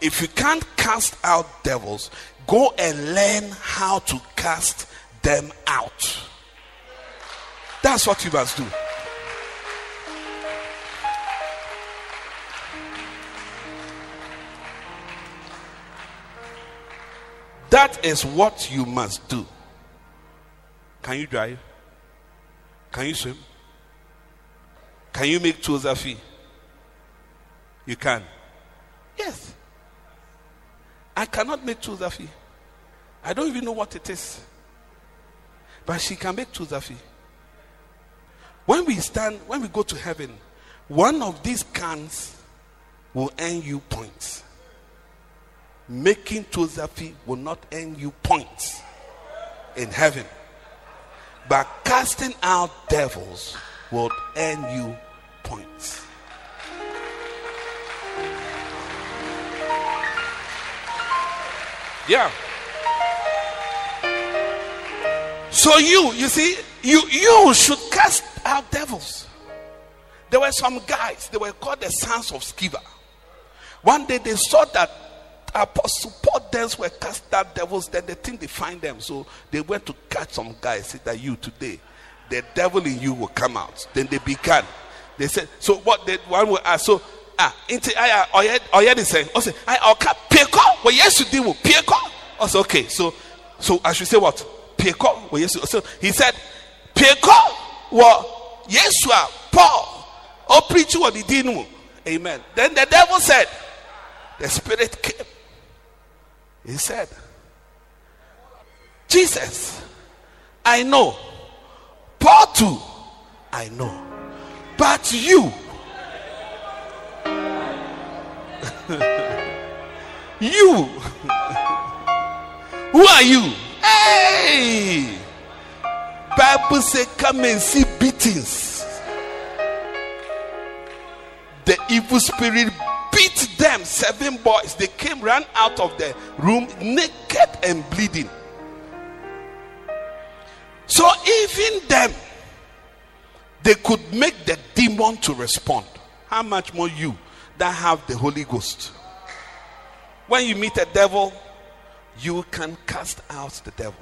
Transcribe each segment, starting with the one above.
if you can't cast out devils, go and learn how to cast them out. That's what you must do. That is what you must do. Can you drive? Can you swim? Can you make tozafi? You can. Yes. I cannot make tozafi. I don't even know what it is. But she can make tozafi. When we stand, when we go to heaven, one of these cans will earn you points. Making tozafi will not earn you points in heaven. But casting out devils will earn you points. Yeah. So you, you see, you you should cast out devils. There were some guys, they were called the sons of Sceva. One day they saw that Apostle Paul dance were cast out devils, then they think they find them. So they went to catch some guys, say that you today, the devil in you will come out. Then they began. They said, so what they one will ask, so ah, into I oye they say, oh say, I oka peko, well yes you did peko. Also okay, so so I should say what? Peko, well yes. So he said, peko, well yes Paul, oh preach what he did. Amen. Then the devil said, the spirit came. He said, Jesus, I know. Paul too, I know. But you, you, who are you? Hey! Bible say, come and see beatings. The evil spirit beat them, seven boys. They came, ran out of the room naked and bleeding. So even them, they could make the demon to respond. How much more you that have the Holy Ghost? When you meet a devil, you can cast out the devil.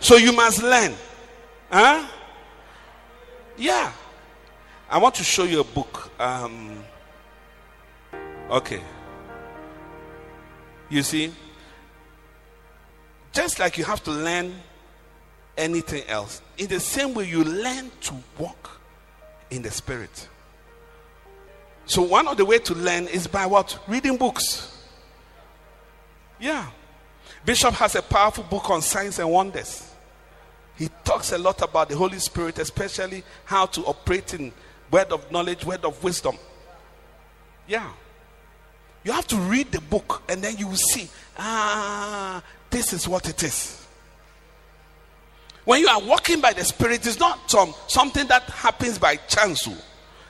So you must learn. Huh? Yeah. I want to show you a book. Um, okay. You see, just like you have to learn anything else, in the same way you learn to walk in the spirit. So one of the way to learn is by what? Reading books. Yeah. Bishop has a powerful book on signs and wonders. He talks a lot about the Holy Spirit, especially how to operate in word of knowledge, word of wisdom. Yeah. You have to read the book and then you will see, ah, this is what it is. When you are walking by the Spirit, it's not some, something that happens by chance.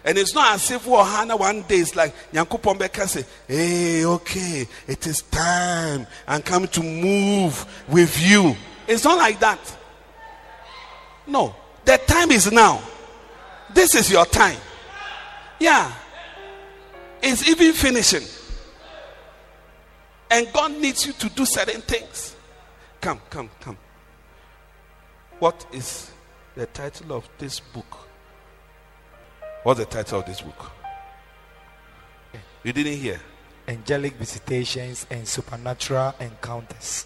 And it's not as if oh, Hannah one day is like Yankupon can say, Hey, okay, it is time. I'm coming to move with you. It's not like that. No, the time is now. This is your time. Yeah. It's even finishing. And God needs you to do certain things. Come, come, come. What is the title of this book? What's the title of this book? You didn't hear. angelic visitations and supernatural encounters.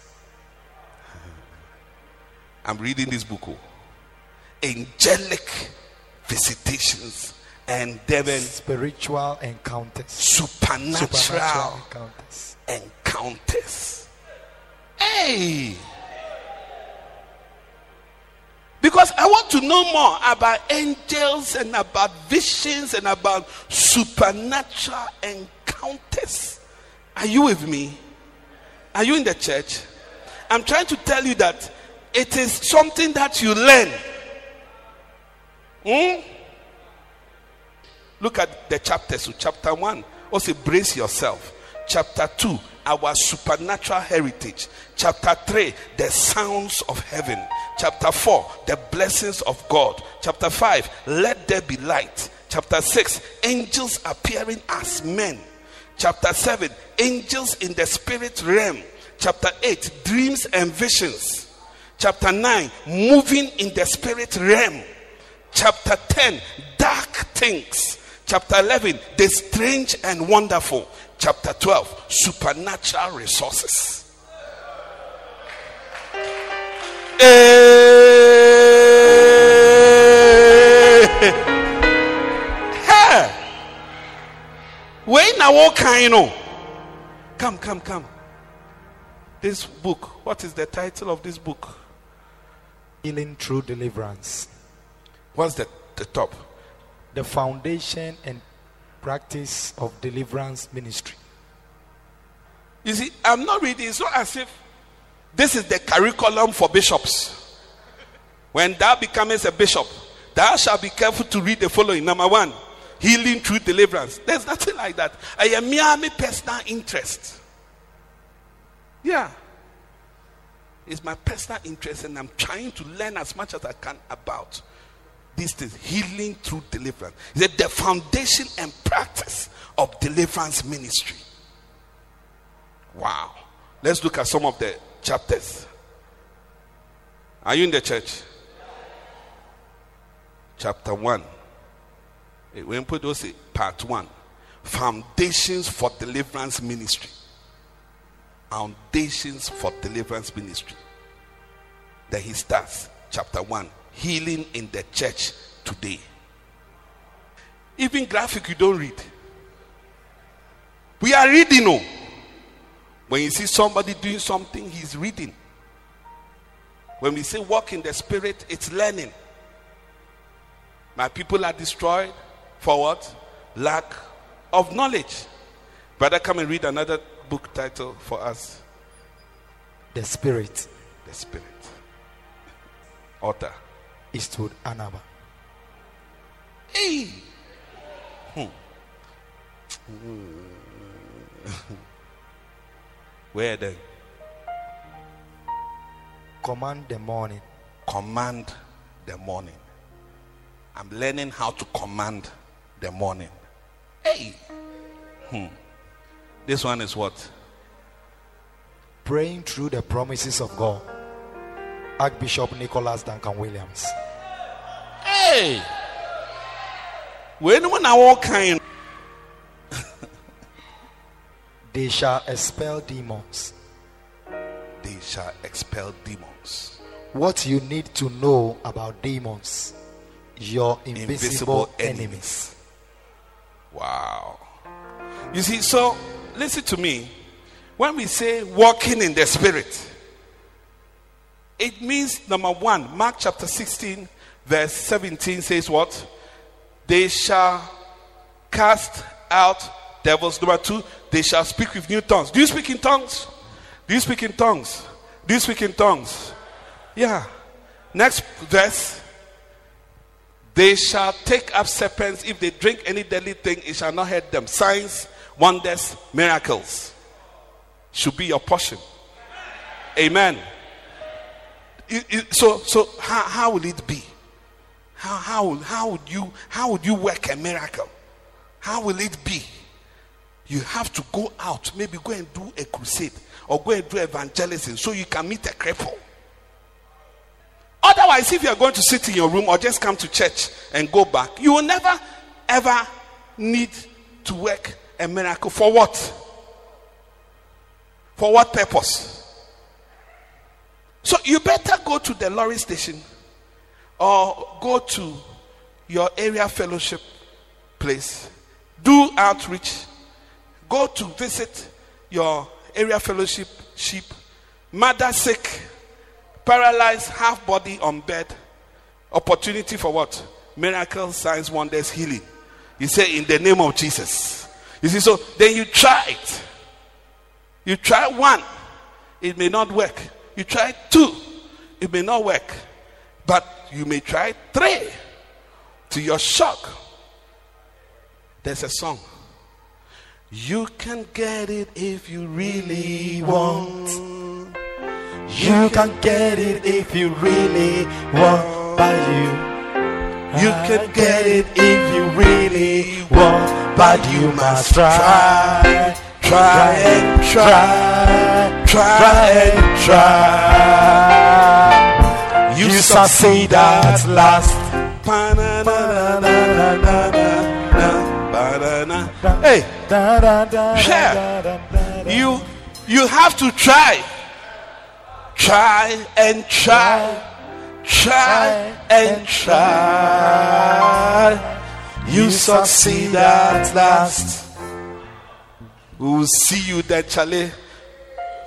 Uh-huh. I'm reading this book. oh. Angelic visitations and then Spiritual encounters. supernatural, Supernatural encounters. encounters. Hey! Because I want to know more about angels and about visions and about supernatural encounters. Are you with me? Are you in the church? I'm trying to tell you that it is something that you learn. Hmm? Look at the chapters. So chapter 1, also brace yourself. Chapter 2, our supernatural heritage. Chapter 3, the sounds of heaven. Chapter 4, the blessings of God. Chapter 5, let there be light. Chapter 6, angels appearing as men. Chapter 7, angels in the spirit realm. Chapter 8, dreams and visions. Chapter 9, moving in the spirit realm. Chapter 10, dark things. Chapter 11, the strange and wonderful. Chapter 12, supernatural resources. Eh. Hey. Hey. When I walk, you know. Come, come, come. This book, what is the title of this book? Healing through deliverance. What's the, the top? The foundation and practice of deliverance ministry. You see, I'm not reading, it's not as if this is the curriculum for bishops. When thou becomest a bishop, thou shalt be careful to read the following. Number one, healing through deliverance. There's nothing like that. I am merely personal interest. Yeah. It's my personal interest, and I'm trying to learn as much as I can about these things. Healing through deliverance. Is the foundation and practice of deliverance ministry. Wow. Let's look at some of the chapters. Are you in the church? Chapter 1. Eh, when put those part 1. Foundations for deliverance ministry. Foundations for deliverance ministry. Then he starts chapter 1. Healing in the church today. Even graphic you don't read. We are reading, oh. When you see somebody doing something, he's reading. When we say walk in the spirit, it's learning. My people are destroyed for what? Lack of knowledge. Brother, come and read another book title for us. The Spirit. The Spirit. Author. Eastwood Anaba. Hey. Hmm. Where then? Command the morning. Command the morning. I'm learning how to command the morning. Hey. Hmm. This one is what? Praying through the promises of God. Archbishop Nicholas Duncan Williams. Hey. When when I walk in, they shall expel demons. They shall expel demons. What you need to know about demons your invisible, invisible enemies. enemies. Wow. You see, so listen to me. When we say walking in the spirit, it means number one, Mark chapter 16, verse 17 says what? They shall cast out devils. Number two, they shall speak with new tongues. Do you speak in tongues? Do you speak in tongues? Do you speak in tongues? Yeah. Next verse. They shall take up serpents. If they drink any deadly thing, it shall not hurt them. Signs, wonders, miracles should be your portion. Amen. It, it, so, so how, how will it be? How, how, how would you how would you work a miracle? How will it be? You have to go out, maybe go and do a crusade or go and do evangelism so you can meet a cripple. Otherwise, if you are going to sit in your room or just come to church and go back, you will never ever need to work a miracle. For what? For what purpose? So you better go to the lorry station or go to your area fellowship place, do outreach, go to visit your area fellowship sheep, mother sick, paralyzed, half body on bed. Opportunity for what? Miracles, signs, wonders, healing. You say, in the name of Jesus. You see, so then you try it. You try one, it may not work. You try two, it may not work. But you may try three. To your shock, there's a song. You can get it if you really want. You can get it if you really want, but you. You can get it if you really want, but you must try, try and try, try and try. You succeed at last. Hey, share. You you have to try. Try and try. Try and try. You succeed at last. We will see you there, Charlie.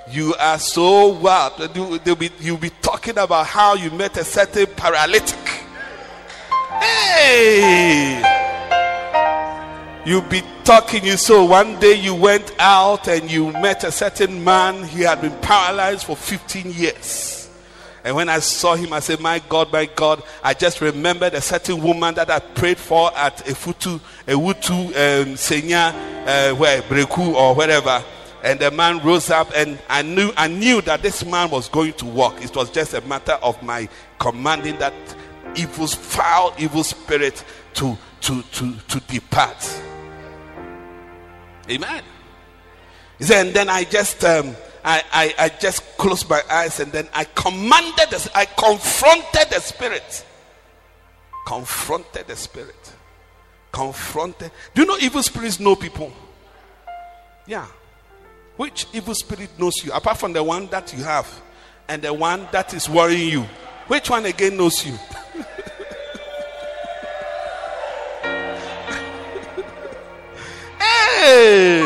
You are so wild. They'll be, you'll be talking about how you met a certain paralytic. Hey! You'll be talking. You so one day you went out and you met a certain man. He had been paralyzed for 15 years. And when I saw him, I said, My God, my God, I just remembered a certain woman that I prayed for at a Futu, a Wutu, um, Senya, uh, where, Breku, or wherever. And the man rose up, and I knew, I knew that this man was going to walk. It was just a matter of my commanding that evil, foul, evil spirit to, to, to, to depart. Amen. He said, and then I just um, I, I, I just closed my eyes and then I commanded this, I confronted the spirit. Confronted the spirit. Confronted. Do you know evil spirits know people? Yeah. Which evil spirit knows you? Apart from the one that you have and the one that is worrying you. Which one again knows you? hey!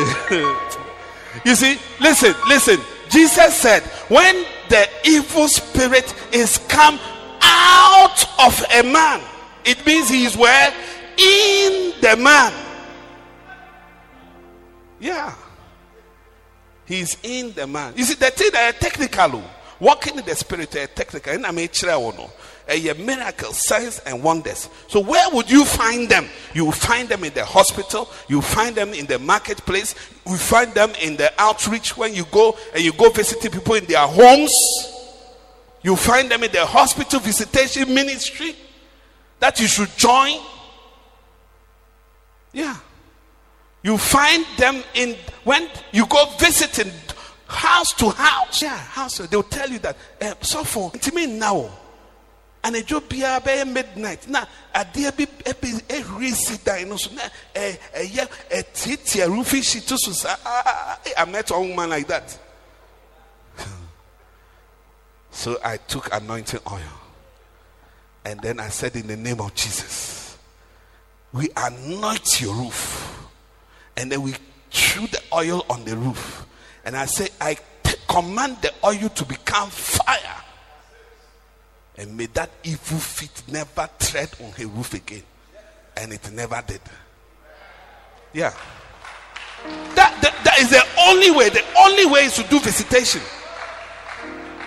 You see, listen, listen. Jesus said, when the evil spirit is come out of a man, it means he is where? In the man. Yeah. He's in the man. You see, the thing that technical, walking in the spirit, technical, I'm a a miracle, signs and wonders. So where would you find them? You find them in the hospital. You find them in the marketplace. You find them in the outreach when you go and you go visiting people in their homes. You find them in the hospital visitation ministry that you should join. Yeah. You find them in when you go visiting house to house. Yeah, house. They'll tell you that. Uh, so for me now anadwo biara bɛyɛ midnight na adeɛ bi ɛbi ehuri si a eh, eh, no so na ɛ ɛyɛ ɛtiatia roofing sheet so saa ah, ah, ah, i met a woman like that so i took anointing oil and then i said in the name of jesus we anoint your roof and then we threw the oil on the roof and i say i command the oil to become fire and may that evil feet never tread on her roof again. And it never did. Yeah. That, that, that is the only way. The only way is to do visitation.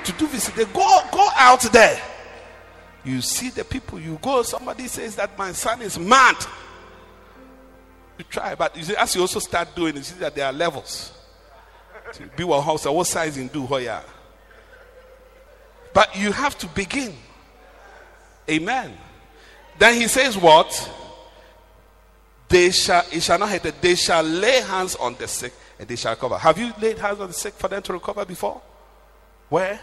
To do visitation. Go, go out there. You see the people, you go, somebody says that my son is mad. You try, but you see, as you also start doing, you see that there are levels. Be what house, what size in do, yeah. But you have to begin. Amen. Then he says, What? They shall, it shall not hurt it. They shall lay hands on the sick and they shall recover. Have you laid hands on the sick for them to recover before? Where?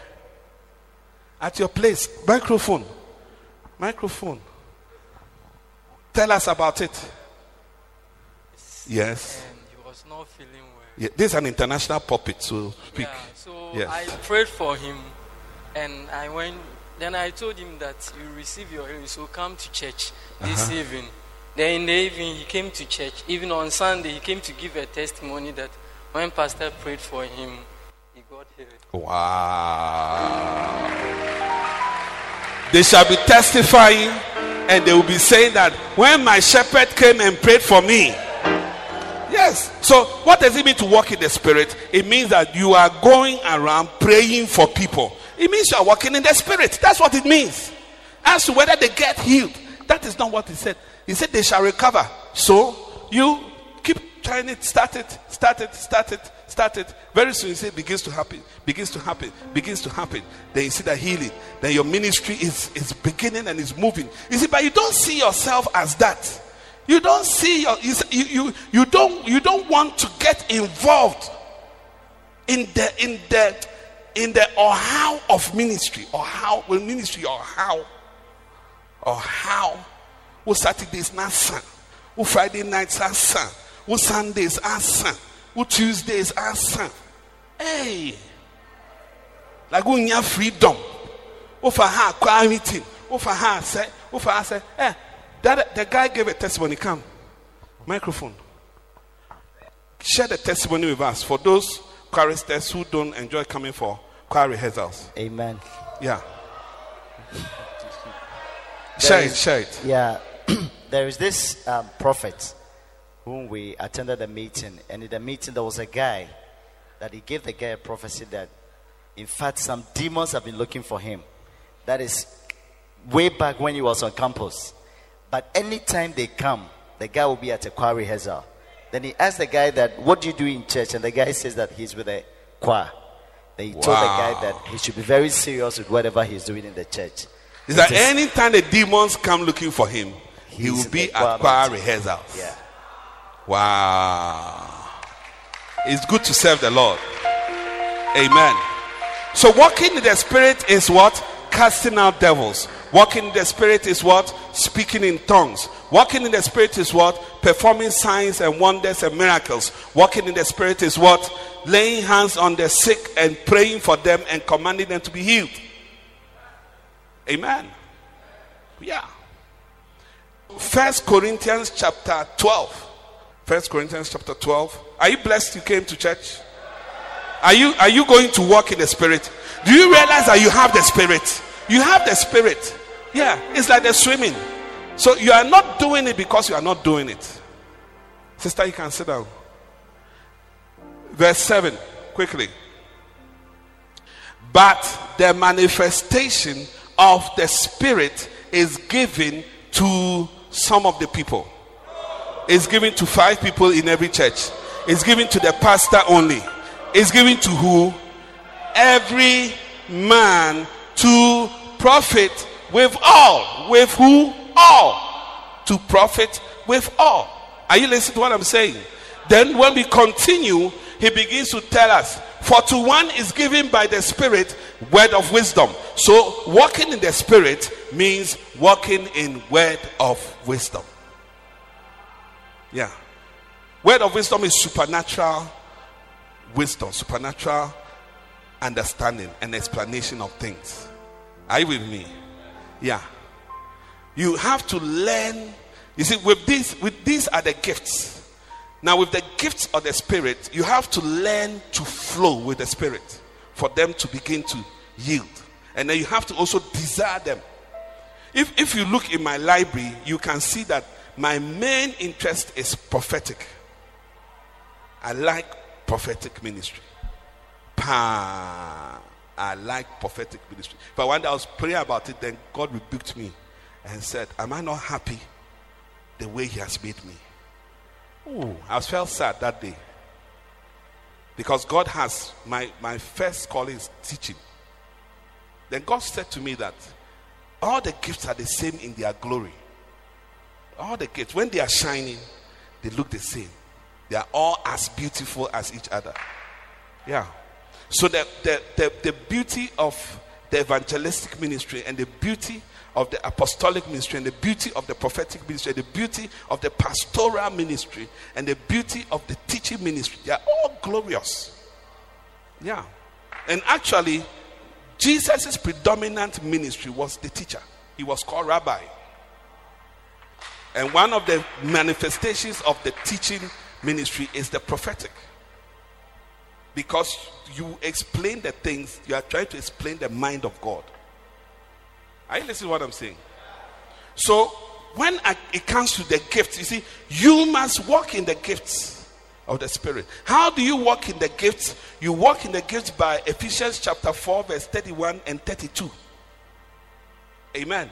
At your place. Microphone. Microphone. Tell us about it. Yes. And he was not feeling well. Yeah, this is an international puppet, so speak. Yeah, so Yes. I prayed for him and I went then I told him that you receive your healing, so come to church this Uh-huh. evening. Then in the evening he came to church. Even on Sunday he came to give a testimony that when Pastor prayed for him, he got healed. Wow. They shall be testifying and they will be saying that when my shepherd came and prayed for me. Yes. So, what does it mean to walk in the spirit? It means that you are going around praying for people. It means you are walking in the spirit. That's what it means. As to whether they get healed, that is not what he said. He said they shall recover. So, you keep trying it, start it, start it, start it, start it. Very soon you see it begins to happen, begins to happen, begins to happen. Then you see the healing. Then your ministry is, is beginning and is moving. You see, but you don't see yourself as that. You don't see your, you, you, you, don't you don't want to get involved in the in the in the or how of ministry or how well ministry or how or how what Saturdays son, what Friday nights are what Sundays are what Tuesdays are son. Hey, like you have freedom, for her choir meeting, for her say, for her say, eh, that the guy gave a testimony. Come, microphone. Share the testimony with us for those choristers who don't enjoy coming for choir rehearsals. Amen. Yeah. share it, is- share it. Yeah, there is this um, prophet whom we attended a meeting, and in the meeting there was a guy that he gave the guy a prophecy that, in fact, some demons have been looking for him. That is way back when he was on campus. But anytime they come, the guy will be at a choir rehearsal. Then he asked the guy that, "What do you do in church?" And the guy says that he's with a choir. Then he told the guy that he should be very serious with whatever he's doing in the church. Is that It is- anytime the demons come looking for him, he will be at choir meeting. Yeah. Wow. It's good to serve the Lord. Amen. So, walking in the Spirit is what? Casting out devils. Walking in the Spirit is what? Speaking in tongues. Walking in the Spirit is what? Performing signs and wonders and miracles. Walking in the Spirit is what? Laying hands on the sick and praying for them and commanding them to be healed. Amen. Yeah. First Corinthians chapter 12. First Corinthians chapter 12. Are you blessed you came to church? Are you are you going to walk in the spirit? Do you realize that you have the spirit? You have the spirit. Yeah, it's like the swimming. So you are not doing it because you are not doing it. Sister, you can sit down. Verse 7, quickly. But the manifestation of the Spirit is given to some of the people. It's given to five people in every church. It's given to the pastor only. It's given to who? Every man to profit with all. With who? All. To profit with all. Are you listening to what I'm saying? Then when we continue, he begins to tell us, for to one is given by the Spirit word of wisdom. So walking in the Spirit means walking in word of wisdom. Yeah. Word of wisdom is supernatural wisdom, supernatural understanding and explanation of things. Are you with me? Yeah. You have to learn. You see, with these, with these are the gifts. Now, with the gifts of the Spirit, you have to learn to flow with the Spirit for them to begin to yield. And then you have to also desire them. If, if you look in my library, you can see that my main interest is prophetic. I like prophetic ministry. Pa, I like prophetic ministry. But day I was praying about it, then God rebuked me and said, Am I not happy the way He has made me? Ooh, I felt sad that day. Because God has my, my first calling is teaching. Then God said to me that all the gifts are the same in their glory. All the gifts, when they are shining, they look the same. They are all as beautiful as each other. Yeah. So the, the, the, the beauty of the evangelistic ministry and the beauty of the apostolic ministry and the beauty of the prophetic ministry and the beauty of the pastoral ministry and the beauty of the teaching ministry, they are all glorious. Yeah. And actually, Jesus' predominant ministry was the teacher. He was called rabbi. And one of the manifestations of the teaching ministry is the prophetic. Because you explain the things, you are trying to explain the mind of God. Are you listening to what I'm saying? So, when it comes to the gifts, you see, you must walk in the gifts of the Spirit. How do you walk in the gifts? You walk in the gifts by Ephesians chapter 4, verse 31 and 32. Amen.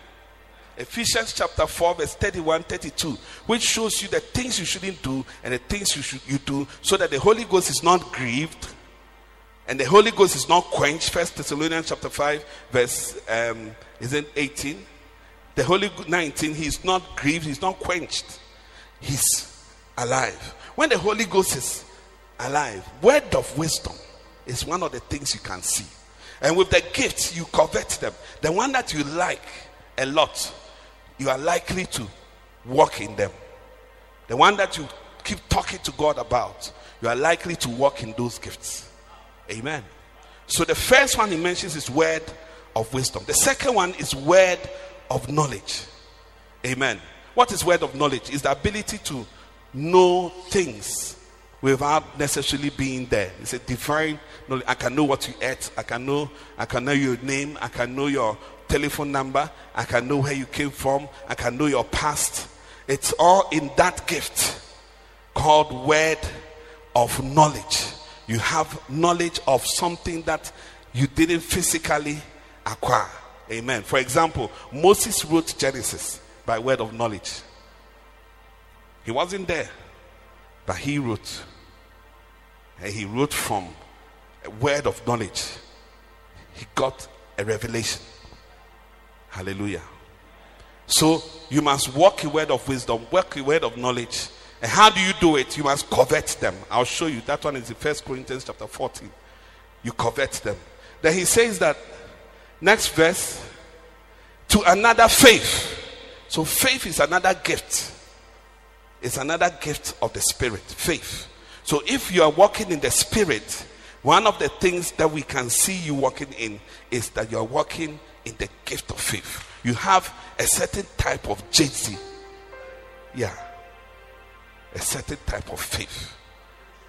Ephesians chapter 4, verse 31 32, which shows you the things you shouldn't do and the things you should you do so that the Holy Ghost is not grieved and the Holy Ghost is not quenched. First Thessalonians chapter 5, verse um, is it 18? The Holy 19, he's not grieved, he's not quenched. he's alive. When the Holy Ghost is alive, word of wisdom is one of the things you can see. And with the gifts, you covet them. The one that you like a lot, you are likely to walk in them. The one that you keep talking to God about, you are likely to walk in those gifts. Amen. So the first one he mentions is word of wisdom. The second one is word of knowledge. Amen. What is word of knowledge? Is the ability to know things without necessarily being there. It's a divine knowledge. I can know what you ate. I can know. I can know your name. I can know your telephone number. I can know where you came from. I can know your past. It's all in that gift called word of knowledge. You have knowledge of something that you didn't physically acquire. Amen. For example, Moses wrote Genesis by word of knowledge. He wasn't there, but he wrote. And he wrote from a word of knowledge. He got a revelation. Hallelujah. So you must walk a word of wisdom, walk a word of knowledge. And how do you do it? You must covet them. I'll show you. That one is in First Corinthians chapter 14. You covet them. Then he says that next verse to another faith. So faith is another gift. It's another gift of the spirit, faith. So if you are walking in the spirit, one of the things that we can see you walking in is that you are walking in the gift of faith. You have a certain type of JC. Yeah. A certain type of faith.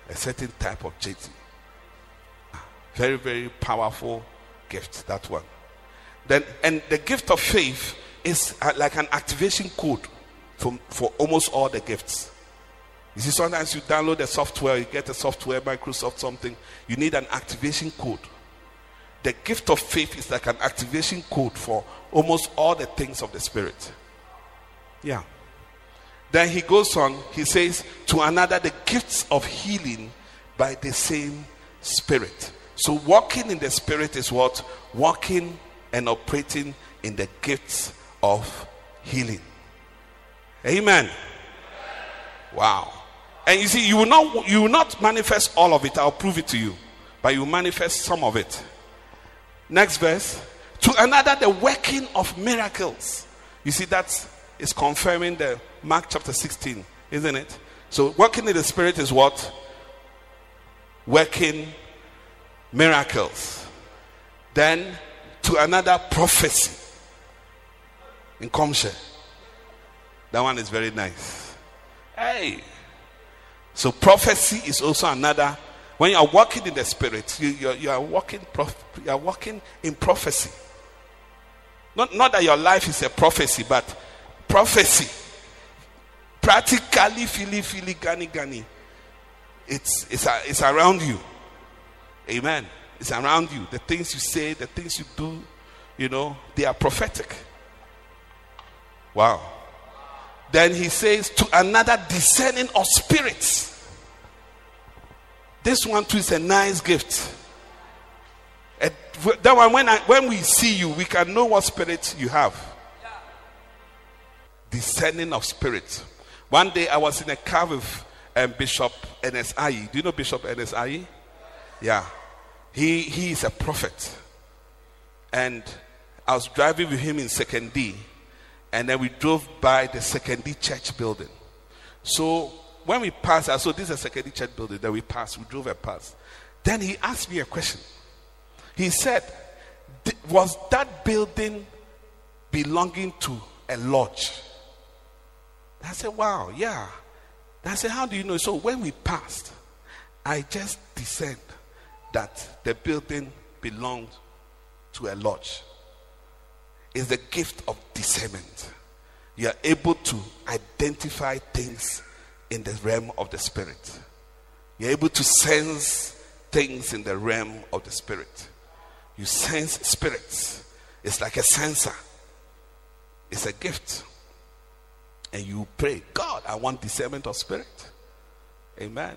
A certain type of JC. Very, very powerful gift, that one. Then, and the gift of faith is uh, like an activation code for, for almost all the gifts. You see, sometimes you download a software, you get a software, Microsoft something, you need an activation code. The gift of faith is like an activation code for almost all the things of the Spirit. Yeah. Then he goes on, he says, to another, the gifts of healing by the same Spirit. So, walking in the Spirit is what? Walking and operating in the gifts of healing. Amen. Wow. And you see, you will not you will not manifest all of it. I'll prove it to you. But you manifest some of it. Next verse. To another, the working of miracles. You see, that is confirming the Mark chapter 16, isn't it? So working in the spirit is what? Working miracles. Then to another prophecy in Comshare. That one is very nice. Hey. So prophecy is also another. When you are walking in the spirit, you, you, you are walking. You are walking in prophecy. Not, not that your life is a prophecy, but prophecy. Practically, fili fili gani gani. It's it's it's around you. Amen. It's around you. The things you say, the things you do, you know, they are prophetic. Wow. Then he says, to another discerning of spirits. This one too is a nice gift. that one, when, I, when we see you, we can know what spirit you have. Discerning of spirit. One day I was in a car with um, Bishop NSI. Do you know Bishop NSI? Yeah. He, he is a prophet. And I was driving with him in Sekondi and then we drove by the Sekondi church building. So when we passed, I saw this is a Sekondi church building. that we passed, we drove a past. Then he asked me a question. He said, Was that building belonging to a lodge? I said, Wow, yeah. I said, How do you know? So when we passed, I just discerned that the building belonged to a lodge It's the gift of discernment. You are able to identify things in the realm of the spirit. You're able to sense things in the realm of the spirit. You sense spirits. It's like a sensor. It's a gift. And you pray, God, I want discernment of spirit. Amen.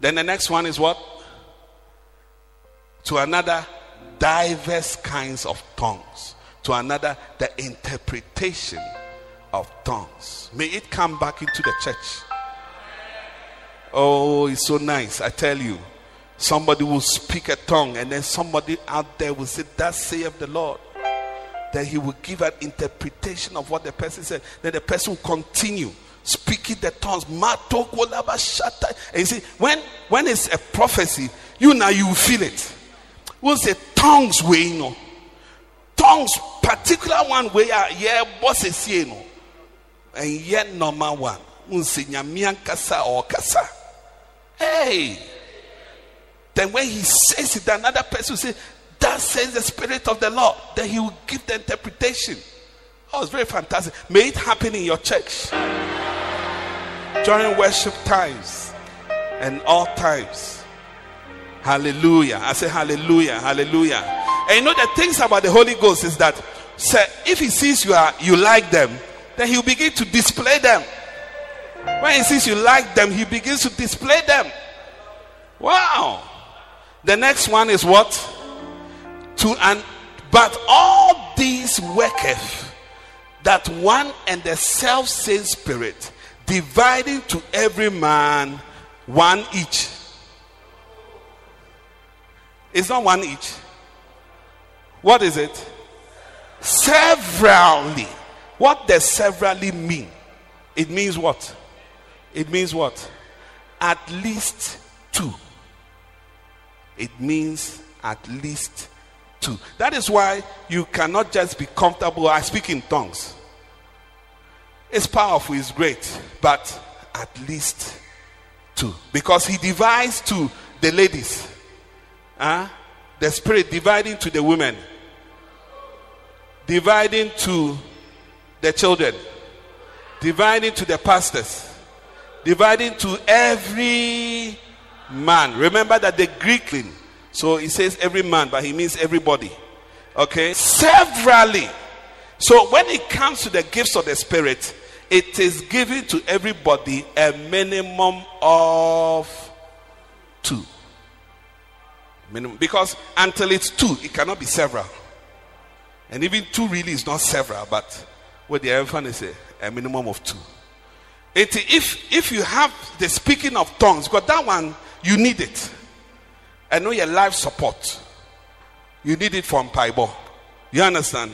Then the next one is what? To another, diverse kinds of tongues to another the interpretation of tongues. May it come back into the church. Oh, it's so nice. I tell you. Somebody will speak a tongue, and then somebody out there will say, That saith the Lord. Then he will give an interpretation of what the person said. Then the person will continue speaking the tongues. And you see, when when it's a prophecy, you now you feel it. We'll say tongues way, you know. Tongues, particular one way, yeah, boss is you know. And one. We'll say nyamian kasa or kasa. Hey. Then when he says it, another person say, That says the Spirit of the Lord. Then he will give the interpretation. Oh, it's very fantastic. May it happen in your church during worship times and all times. Hallelujah. I say hallelujah, hallelujah. And you know the things about the Holy Ghost is that sir if he sees you are you like them, then he'll begin to display them. When he sees you like them, he begins to display them. Wow. The next one is what? To and but all these worketh that one and the self same spirit, dividing to every man one each. It's not one each. What is it? Severally. What does severally mean? It means what? It means what? At least two. It means at least two. That is why you cannot just be comfortable. I speak in tongues. It's powerful, it's great, but at least two. Because he divides to the ladies. Huh? The spirit dividing to the women, dividing to the children, dividing to the pastors, dividing to every man. Remember that the Greek, so he says every man, but he means everybody. Okay? Severally. So when it comes to the gifts of the Spirit, it is given to everybody a minimum of two. Minimum. Because until it's two, it cannot be several. And even two really is not several, but what the everyone is a, a minimum of two. It, if if you have the speaking of tongues, because that one you need it. I know your life support. You need it from Bible. You understand?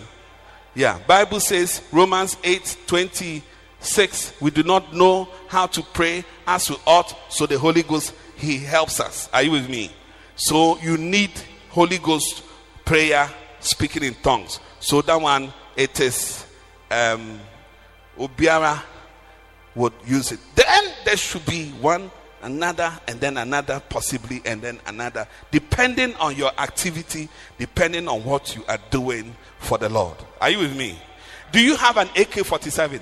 Yeah. Bible says Romans 8 26. We do not know how to pray as we ought, so the Holy Ghost He helps us. Are you with me? So you need Holy Ghost prayer, speaking in tongues. So that one it is um Obiara would use it. Then there should be one, another, and then another, possibly, and then another, depending on your activity, depending on what you are doing for the Lord. Are you with me? Do you have an AK 47?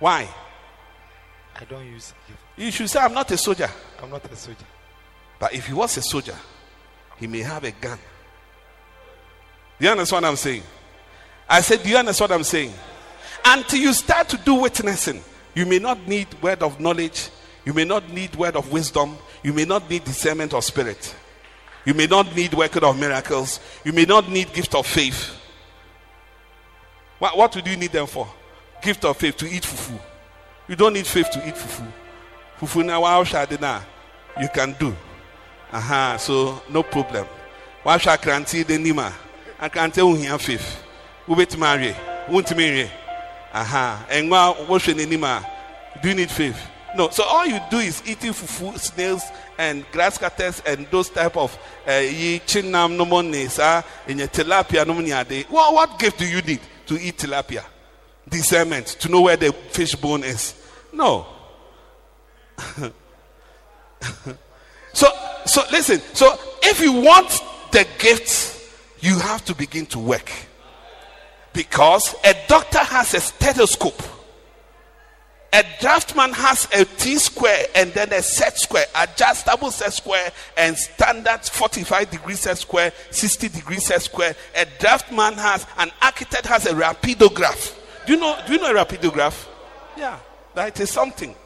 Why? I don't use it. You should say, I'm not a soldier. I'm not a soldier. But if he was a soldier, he may have a gun. Do you understand what I'm saying? I said, Do you understand what I'm saying? Until you start to do witnessing, you may not need word of knowledge, you may not need word of wisdom, you may not need discernment of spirit, you may not need working of miracles, you may not need gift of faith. What, what would you need them for? Gift of faith to eat fufu. You don't need faith to eat fufu. Fufu na wa na you can do. Aha, so no problem. Wa sha kranti de nima. Akrante unhia faith. Ubet marry. Won't marry. Aha. And what's your name? Do you need faith? No. So all you do is eating fufu, snails, and grass cutters, and those type of ye chinam no ah, in your tilapia no money What what gift do you need to eat tilapia? Discernment to know where the fish bone is. No. so so listen. So if you want the gifts, you have to begin to work. Because a doctor has a stethoscope. A draftman has a T square and then a set square, adjustable set square, and standard 45 degrees set square, 60 degrees set square. A draftman has, an architect has a rapidograph. Do you know, do you know a rapidograph? Yeah, that is something.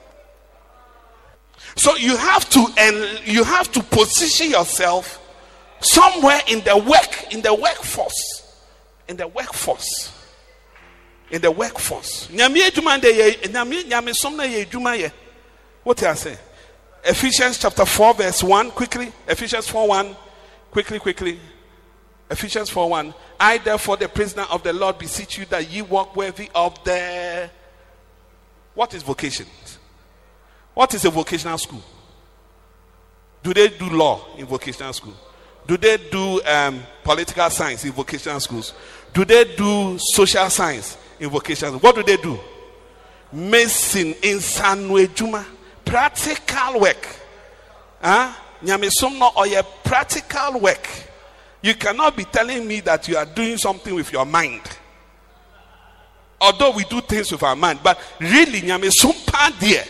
So you have to, and you have to position yourself somewhere in the work, in the workforce in the workforce. in the workforce. Nyame adwuma de ye nyame nyame som na ye adwuma ye. What I say? Ephesians chapter 4 verse 1 quickly. Ephesians 4 1 quickly quickly. Ephesians 4 1. I, therefore, the prisoner of the Lord, beseech you that ye walk worthy of the. What is vocation? What is a vocational school? Do they do law in vocational school? Do they do um, political science in vocational schools? Do they do social science in vocational What do they do? Medicine in Sanwejuma. Practical work. Huh? Nyamesom no or practical work. You cannot be telling me that you are doing something with your mind. Although we do things with our mind, but really, Nyamesom pa there.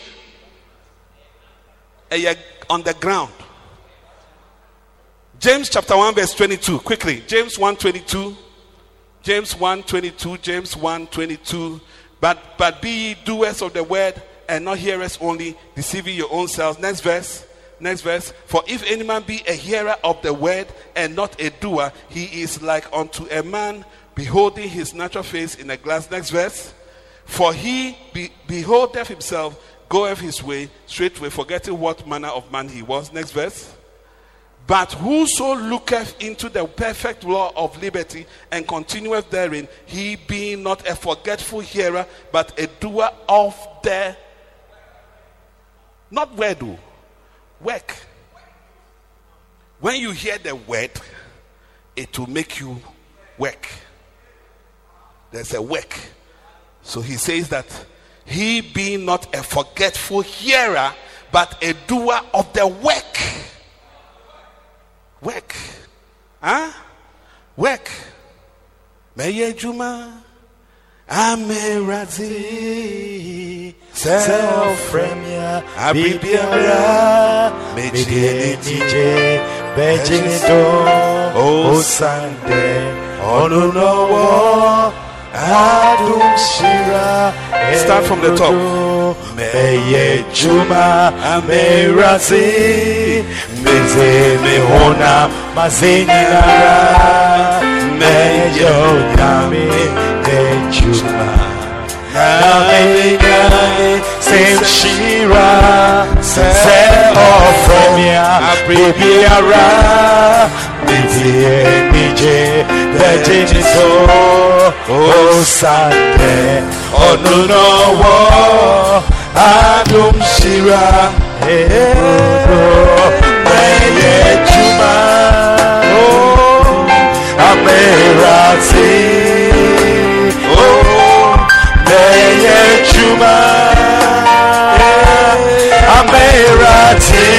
On the ground. James chapter 1, verse 22. Quickly. James 1 22. James 1 22. James 1 22. But, but be ye doers of the word and not hearers only, deceiving your own selves. Next verse. Next verse. For if any man be a hearer of the word and not a doer, he is like unto a man beholding his natural face in a glass. Next verse. For he be, beholdeth himself, goeth his way, straightway, forgetting what manner of man he was. Next verse. But whoso looketh into the perfect law of liberty and continueth therein, he being not a forgetful hearer, but a doer of the not word, oh, work. When you hear the word, it will make you work. There's a work. So he says that he being not a forgetful hearer, but a doer of the work. Work. Huh? Work. Meye Juma. Amerazi. Self-premier, Abibiara, Medine DJ, Bejinido, O Sunday, Onunowo, Adum Shira, Start from the top. Meye Juma, Amerazi, Meze Mehona, Mazinara, Meyo Yami, Juma. Namenyane Sem Shira Se Ofremia Bibiara Bitie Nije Bejinito O Sante Onunowo Adum Shira Meye Juma Amerati Meye Juma Amerati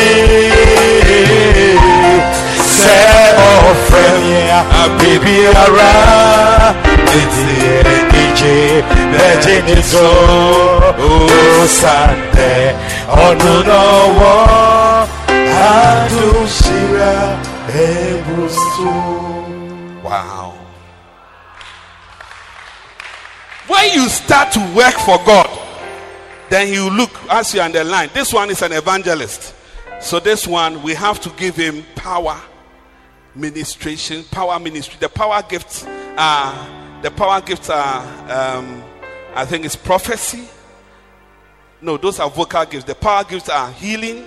Se ofremia Bibiara Iti Wow. When you start to work for God, then you look as you underline. This one is an evangelist. So this one we have to give him power ministration, power ministry. The power gifts are the power gifts are um, I think it's prophecy. No, those are vocal gifts. The power gifts are healing,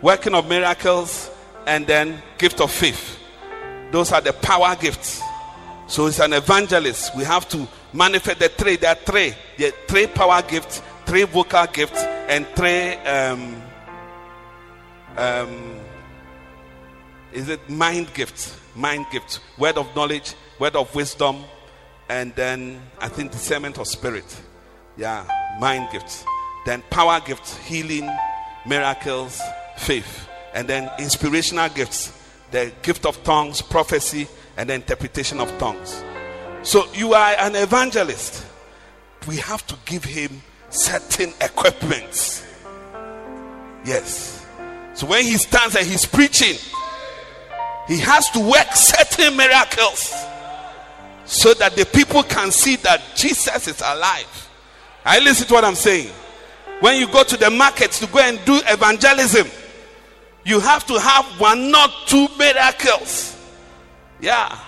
working of miracles, and then gift of faith. Those are the power gifts. So it's an evangelist. We have to manifest the three. There are three. Are three power gifts, three vocal gifts, and three um, um, is it mind gifts? Mind gifts. Word of knowledge, word of wisdom, and then I think discernment of spirit. Yeah, mind gifts. Then power gifts, healing, miracles, faith. And then inspirational gifts, the gift of tongues, prophecy, and the interpretation of tongues. So you are an evangelist. We have to give him certain equipments. Yes. So when he stands and he's preaching, he has to work certain miracles so that the people can see that Jesus is alive. I listen to what I'm saying. When you go to the markets to go and do evangelism, you have to have one, not two miracles. Yeah.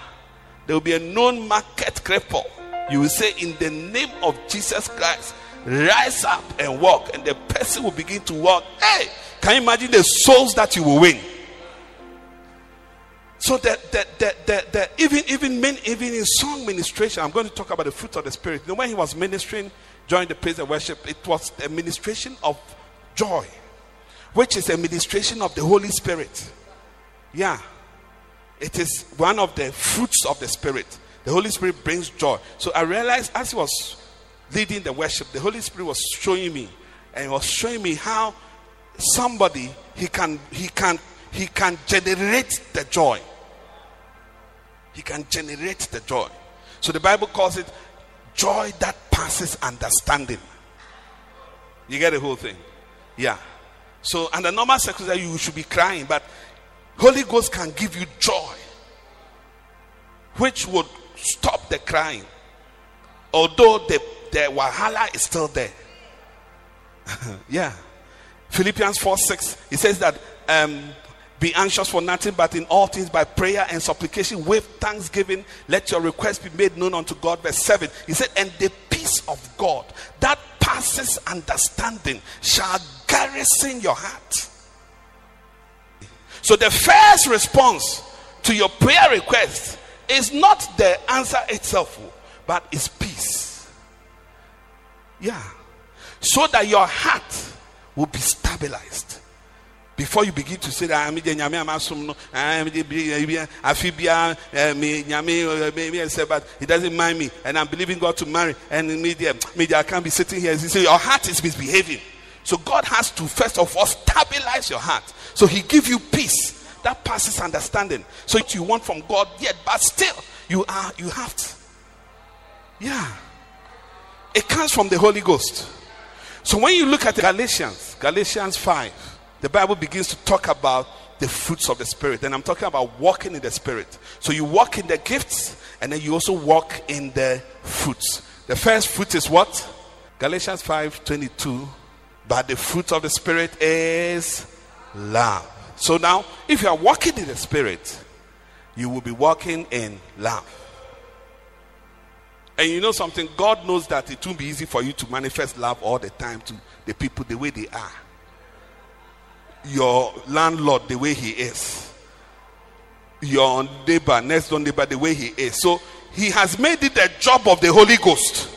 There will be a known market cripple. You will say, In the name of Jesus Christ, rise up and walk. And the person will begin to walk. Hey, can you imagine the souls that you will win? So that that that that, that even even men, even in song ministration, I'm going to talk about the fruit of the spirit. You know, when he was ministering during the praise and worship, it was a ministration of joy, which is a ministration of the Holy Spirit. Yeah. It is one of the fruits of the Spirit. The Holy Spirit brings joy. So I realized as he was leading the worship, the Holy Spirit was showing me and he was showing me how somebody he can he can he can generate the joy. He can generate the joy. So the Bible calls it joy that passes understanding. You get the whole thing? Yeah. So under normal circumstances that you should be crying, but Holy Ghost can give you joy, which would stop the crying, although the, the wahala is still there. yeah. Philippians 4 6, he says that um, be anxious for nothing, but in all things by prayer and supplication with thanksgiving, let your requests be made known unto God. Verse 7, he said, And the peace of God that passes understanding shall garrison your heart. So the first response to your prayer request is not the answer itself, but is peace. Yeah. So that your heart will be stabilized. Before you begin to say that ah, I'm nyame amasum no ah, afibia eh, eh, eh, me nyame but he doesn't mind me and I'm believing God to marry and media media I can't be sitting here. He say your heart is misbehaving. So God has to first of all stabilize your heart. So He give you peace that passes understanding. So you want from God yet, but still you are you have to. Yeah. It comes from the Holy Ghost. So when you look at Galatians, Galatians 5, the Bible begins to talk about the fruits of the Spirit. And I'm talking about walking in the Spirit. So you walk in the gifts and then you also walk in the fruits. The first fruit is what? Galatians 5 22. But the fruit of the Spirit is love. So now, if you are walking in the Spirit, you will be walking in love. And you know something? God knows that it won't be easy for you to manifest love all the time to the people the way they are. Your landlord, the way he is. Your neighbor, next door neighbor, the way he is. So he has made it a job of the Holy Ghost.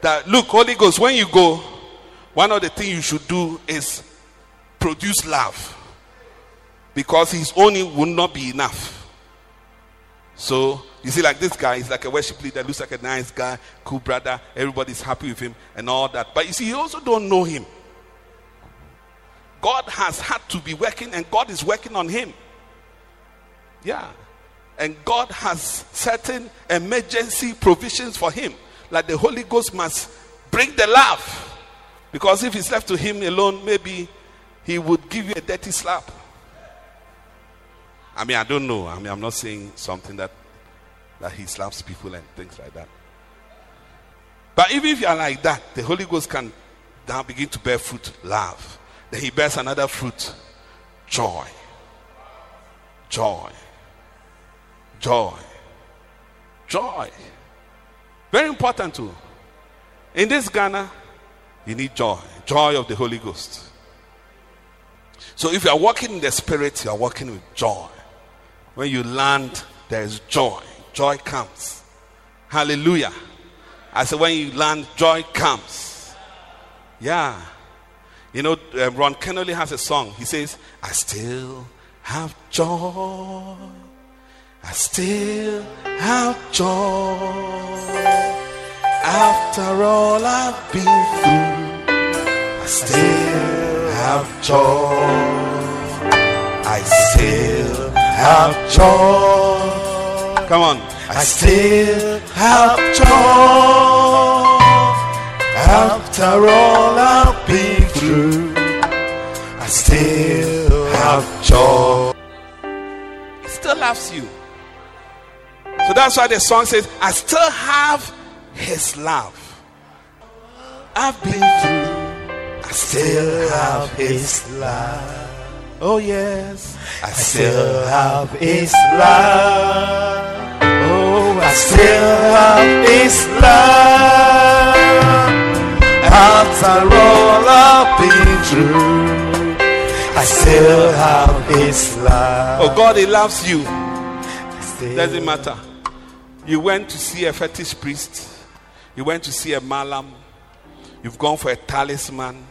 That look, Holy Ghost, when you go, one of the things you should do is produce love. Because his only will not be enough. So you see, like this guy, he's like a worship leader, looks like a nice guy, cool brother. Everybody's happy with him and all that. But you see, you also don't know him. God has had to be working, and God is working on him. Yeah. And God has certain emergency provisions for him. Like the Holy Ghost must bring the love. Because if it's left to him alone, maybe he would give you a dirty slap. I mean, I don't know. I mean, I'm not saying something that that he slaps people and things like that. But even if you are like that, the Holy Ghost can now begin to bear fruit, love. Then he bears another fruit, joy. Joy. Joy. Joy. Very important too. In this Ghana, you need joy. Joy of the Holy Ghost. So if you are walking in the spirit, you are walking with joy. When you land, there is joy. Joy comes. Hallelujah. I said, when you land, joy comes. Yeah. You know, um, Ron Kenoly has a song. He says, I still have joy. I still have joy. After all I've been through, I still have joy. I still have joy. Come on. I still have joy. After all I've been through, I still have joy. He still loves you. So that's why the song says, I still have his love. I've been through, I still have his love. Oh, yes, I still have his love. Oh, I still have His love. After all I've been through, I still have His love. Oh, God, He loves you. Doesn't matter. You went to see a fetish priest, you went to see a malam, you've gone for a talisman,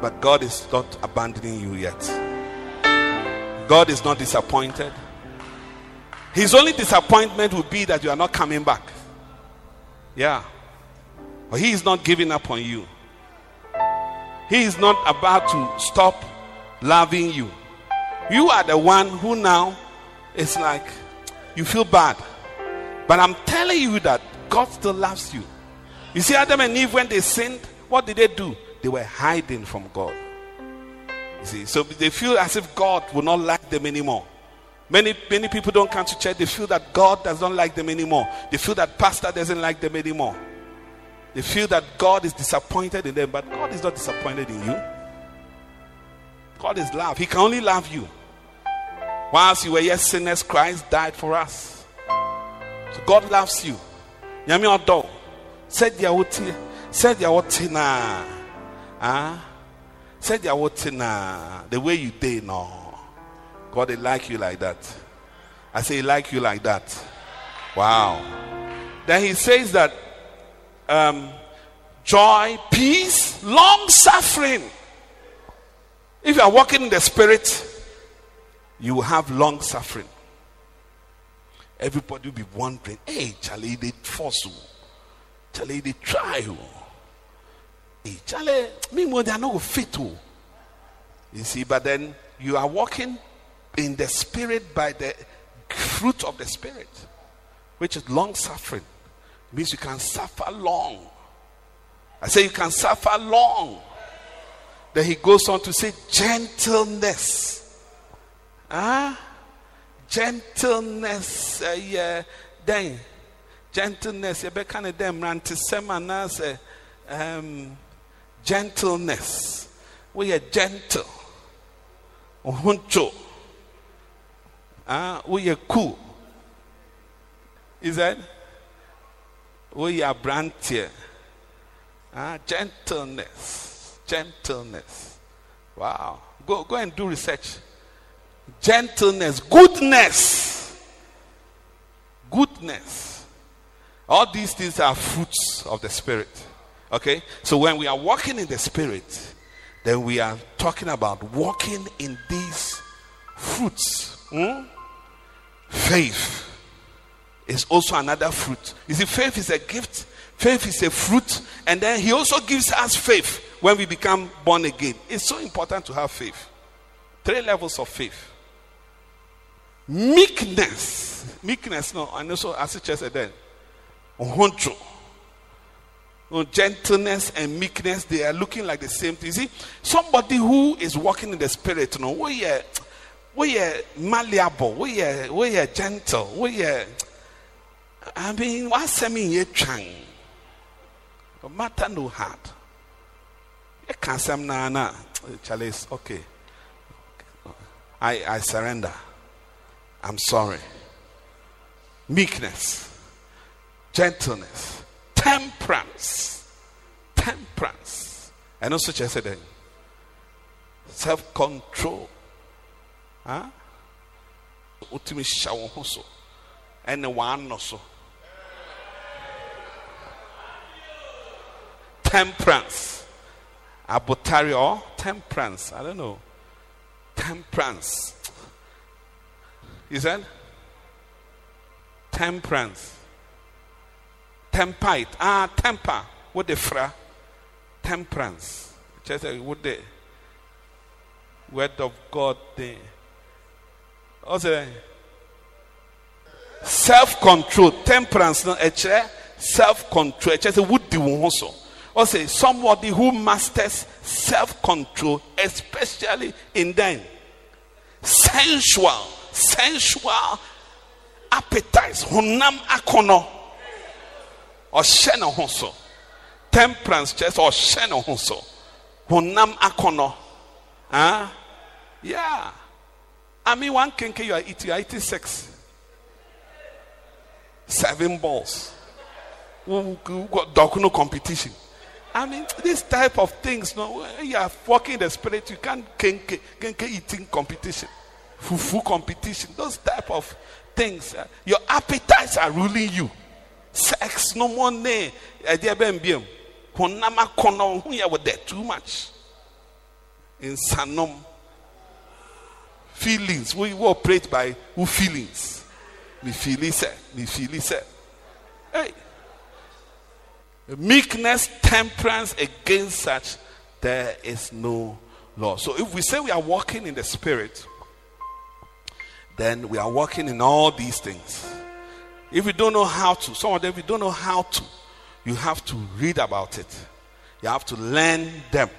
but God is not abandoning you yet. God is not disappointed. His only disappointment would be that you are not coming back. Yeah. He is not giving up on you. He is not about to stop loving you. You are the one who now is like, you feel bad. But I'm telling you that God still loves you. You see, Adam and Eve, when they sinned, what did they do? They were hiding from God. You see, so they feel as if God will not like them anymore. Many, many people don't come to church. They feel that God does not like them anymore. They feel that pastor doesn't like them anymore. They feel that God is disappointed in them, but God is not disappointed in you. God is love. He can only love you. Whilst you were yet sinners, Christ died for us. So God loves you. Nyame odo. Said ya wote. Said ya wote na. Ah. The way you did no. God they like you like that. I say he like you like that. Wow. Then he says that um, joy, peace, long suffering. If you are walking in the spirit, you will have long suffering. Everybody will be wondering, hey, Charlie, they force you. Charlie, they try you. Hey, Charlie, meanwhile, they are not fit to. You see, but then you are walking in the spirit by the fruit of the spirit, which is long suffering. It means you can suffer long. I say you can suffer long. Then he goes on to say gentleness. Ah, gentleness. Uh, yeah, then gentleness. You kind of them rantisema say um gentleness. We are gentle. Ohuncho. Ah, we are cool. Is that? We are brantier. Ah, gentleness. Gentleness. Wow. Go, go and do research. Gentleness. Goodness. Goodness. All these things are fruits of the Spirit. Okay? So when we are walking in the Spirit, then we are talking about walking in these fruits. Hmm? Faith is also another fruit. You see, faith is a gift, faith is a fruit, and then He also gives us faith when we become born again. It's so important to have faith. Three levels of faith meekness. Meekness, no, and also as it church said then. No, gentleness and meekness, they are looking like the same thing. You see, somebody who is walking in the spirit, know, we are, we are malleable, we are, we are gentle, we are. I mean, what's I mean, you chang? No matter no hard. You can't say, nah, nah, Charlie, okay. I, I surrender. I'm sorry. Meekness, gentleness, temperance, temperance, and also said self control. Huh? Ultimate shower also, and the one also. Temperance, abotari or temperance. I don't know. Temperance. Is said, temperance. Tempite. Ah, temper. What the fra? Temperance. Just like what the word of God there. Also, self control. Temperance. No, self control. Just what do you also? say somebody who masters self control, especially in them. Sensual sensual appetites. Honam akono, or ne ho so temperance kyerɛ or ɔhyɛ ne ho so honam akɔnɔ ah yeah. I mean one kenke you are eating you are eating sex. Seven balls. Who got docuno competition. I mean, this type of things, no, when you are walking the spirit, you can't kenke, kenke eating competition, fufu competition, those type of things. uh, your appetites are ruling you. Sex, no more ne, honama kono, who you with that too much. In sanom, feelings, we operate by who feelings. Me feel it, sir. Me. Hey. Meekness, temperance, against such, there is no law. So if we say we are walking in the spirit, then we are walking in all these things. If you don't know how to, some of them, you don't know how to, you have to read about it. You have to learn them.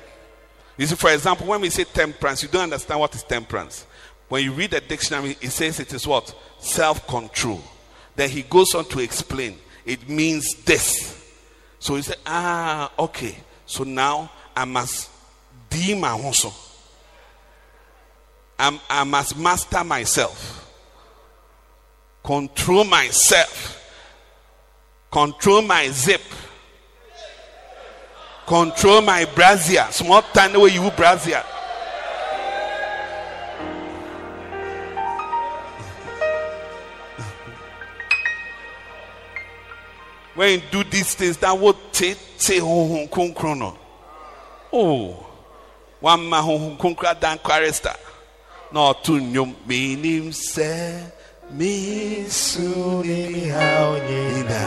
You see, for example, when we say temperance, you don't understand what is temperance. When you read the dictionary, it says it is what? Self control. Then he goes on to explain it means this. So he said, Ah, okay. So now I must deem my also. I'm, I must master myself, control myself, control my zip, control my brazier. Small tiny way you brazier. When you do these things, that would take take honhom kronkron no. Oh, one man honhom kronkron dan chorister. Na ɔto nnwom menim sɛ mesu Suni haonyina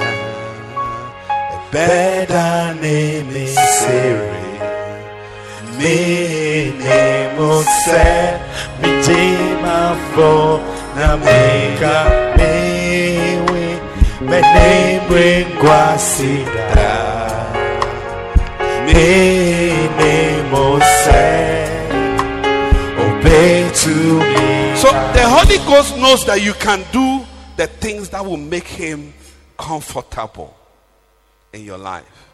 Beda ne mi siri. Mi ne se Mi jima fo Na meka mewe Me ne Mi ne mo se Obey to me So the Holy Ghost knows that you can do the things that will make him comfortable in your life.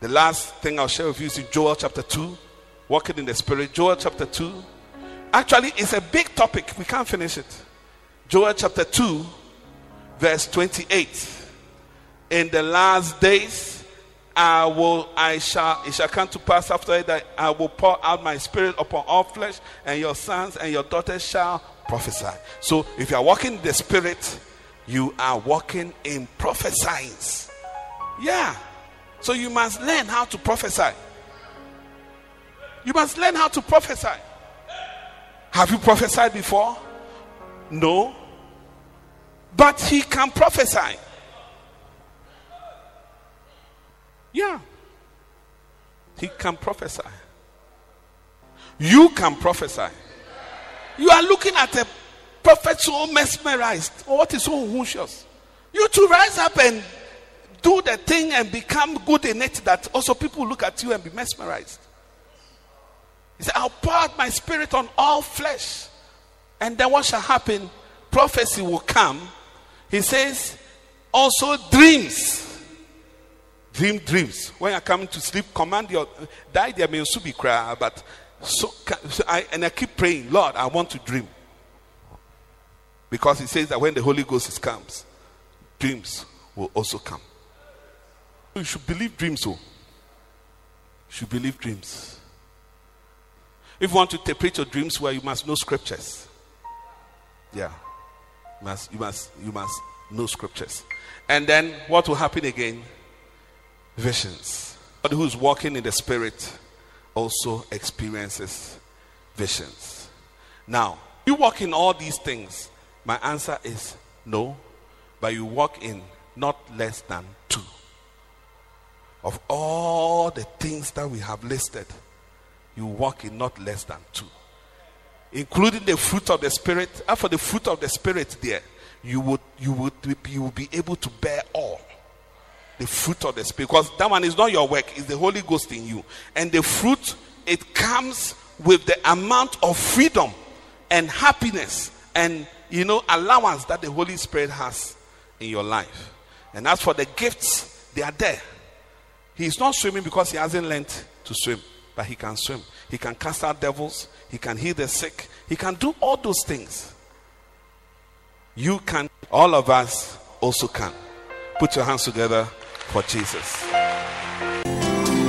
The last thing I'll share with you is in Joel chapter 2, walking in the spirit. Joel chapter 2. Actually, it's a big topic. We can't finish it. Joel chapter 2, verse 28. In the last days, I will, I shall, it shall come to pass after that I will pour out my spirit upon all flesh, and your sons and your daughters shall prophesy. So, if you are walking in the spirit, you are walking in prophesying. Yeah. So you must learn how to prophesy. You must learn how to prophesy. Have you prophesied before? No. But he can prophesy. Yeah. He can prophesy. You can prophesy. You are looking at a prophet so mesmerized. Oh, what is so unconscious? You to rise up and do the thing and become good in it that also people look at you and be mesmerized. He said, I'll pour out my spirit on all flesh. And then what shall happen? Prophecy will come. He says, also dreams. Dream dreams. When you're coming to sleep, command your die there may also be cry, but so, so I and I keep praying, Lord, I want to dream. Because he says that when the Holy Ghost comes, dreams will also come. You should believe dreams, so. You should believe dreams. If you want to interpret your dreams well, you must know scriptures. Yeah. You must, you must, you must know scriptures. And then what will happen again? Visions. But who's walking in the spirit also experiences visions. Now, you walk in all these things. My answer is no, but you walk in not less than two. Of all the things that we have listed, you walk in not less than two. Including the fruit of the spirit. For the fruit of the spirit, there, you would you would you will be able to bear all the fruit of the spirit. Because that one is not your work it's the holy ghost in you. And the fruit it comes with the amount of freedom and happiness and you know allowance that the holy spirit has in your life. And as for the gifts they are there. He's not swimming because he hasn't learned to swim but he can swim. He can cast out devils. He can heal the sick. He can do all those things. You can all of us also can. Put your hands together for Jesus.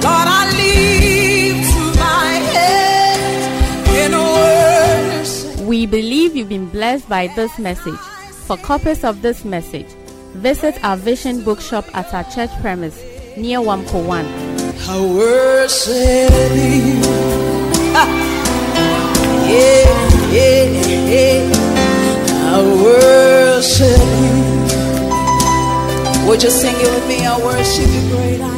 Lord, I lift my head in worship. We believe you've been blessed by this message. For copies of this message, visit our Vision Bookshop at our church premise near Wamko 1. I worship you. Ha. Yeah, yeah, yeah. I worship you. Would you sing it with me? I worship you, great I.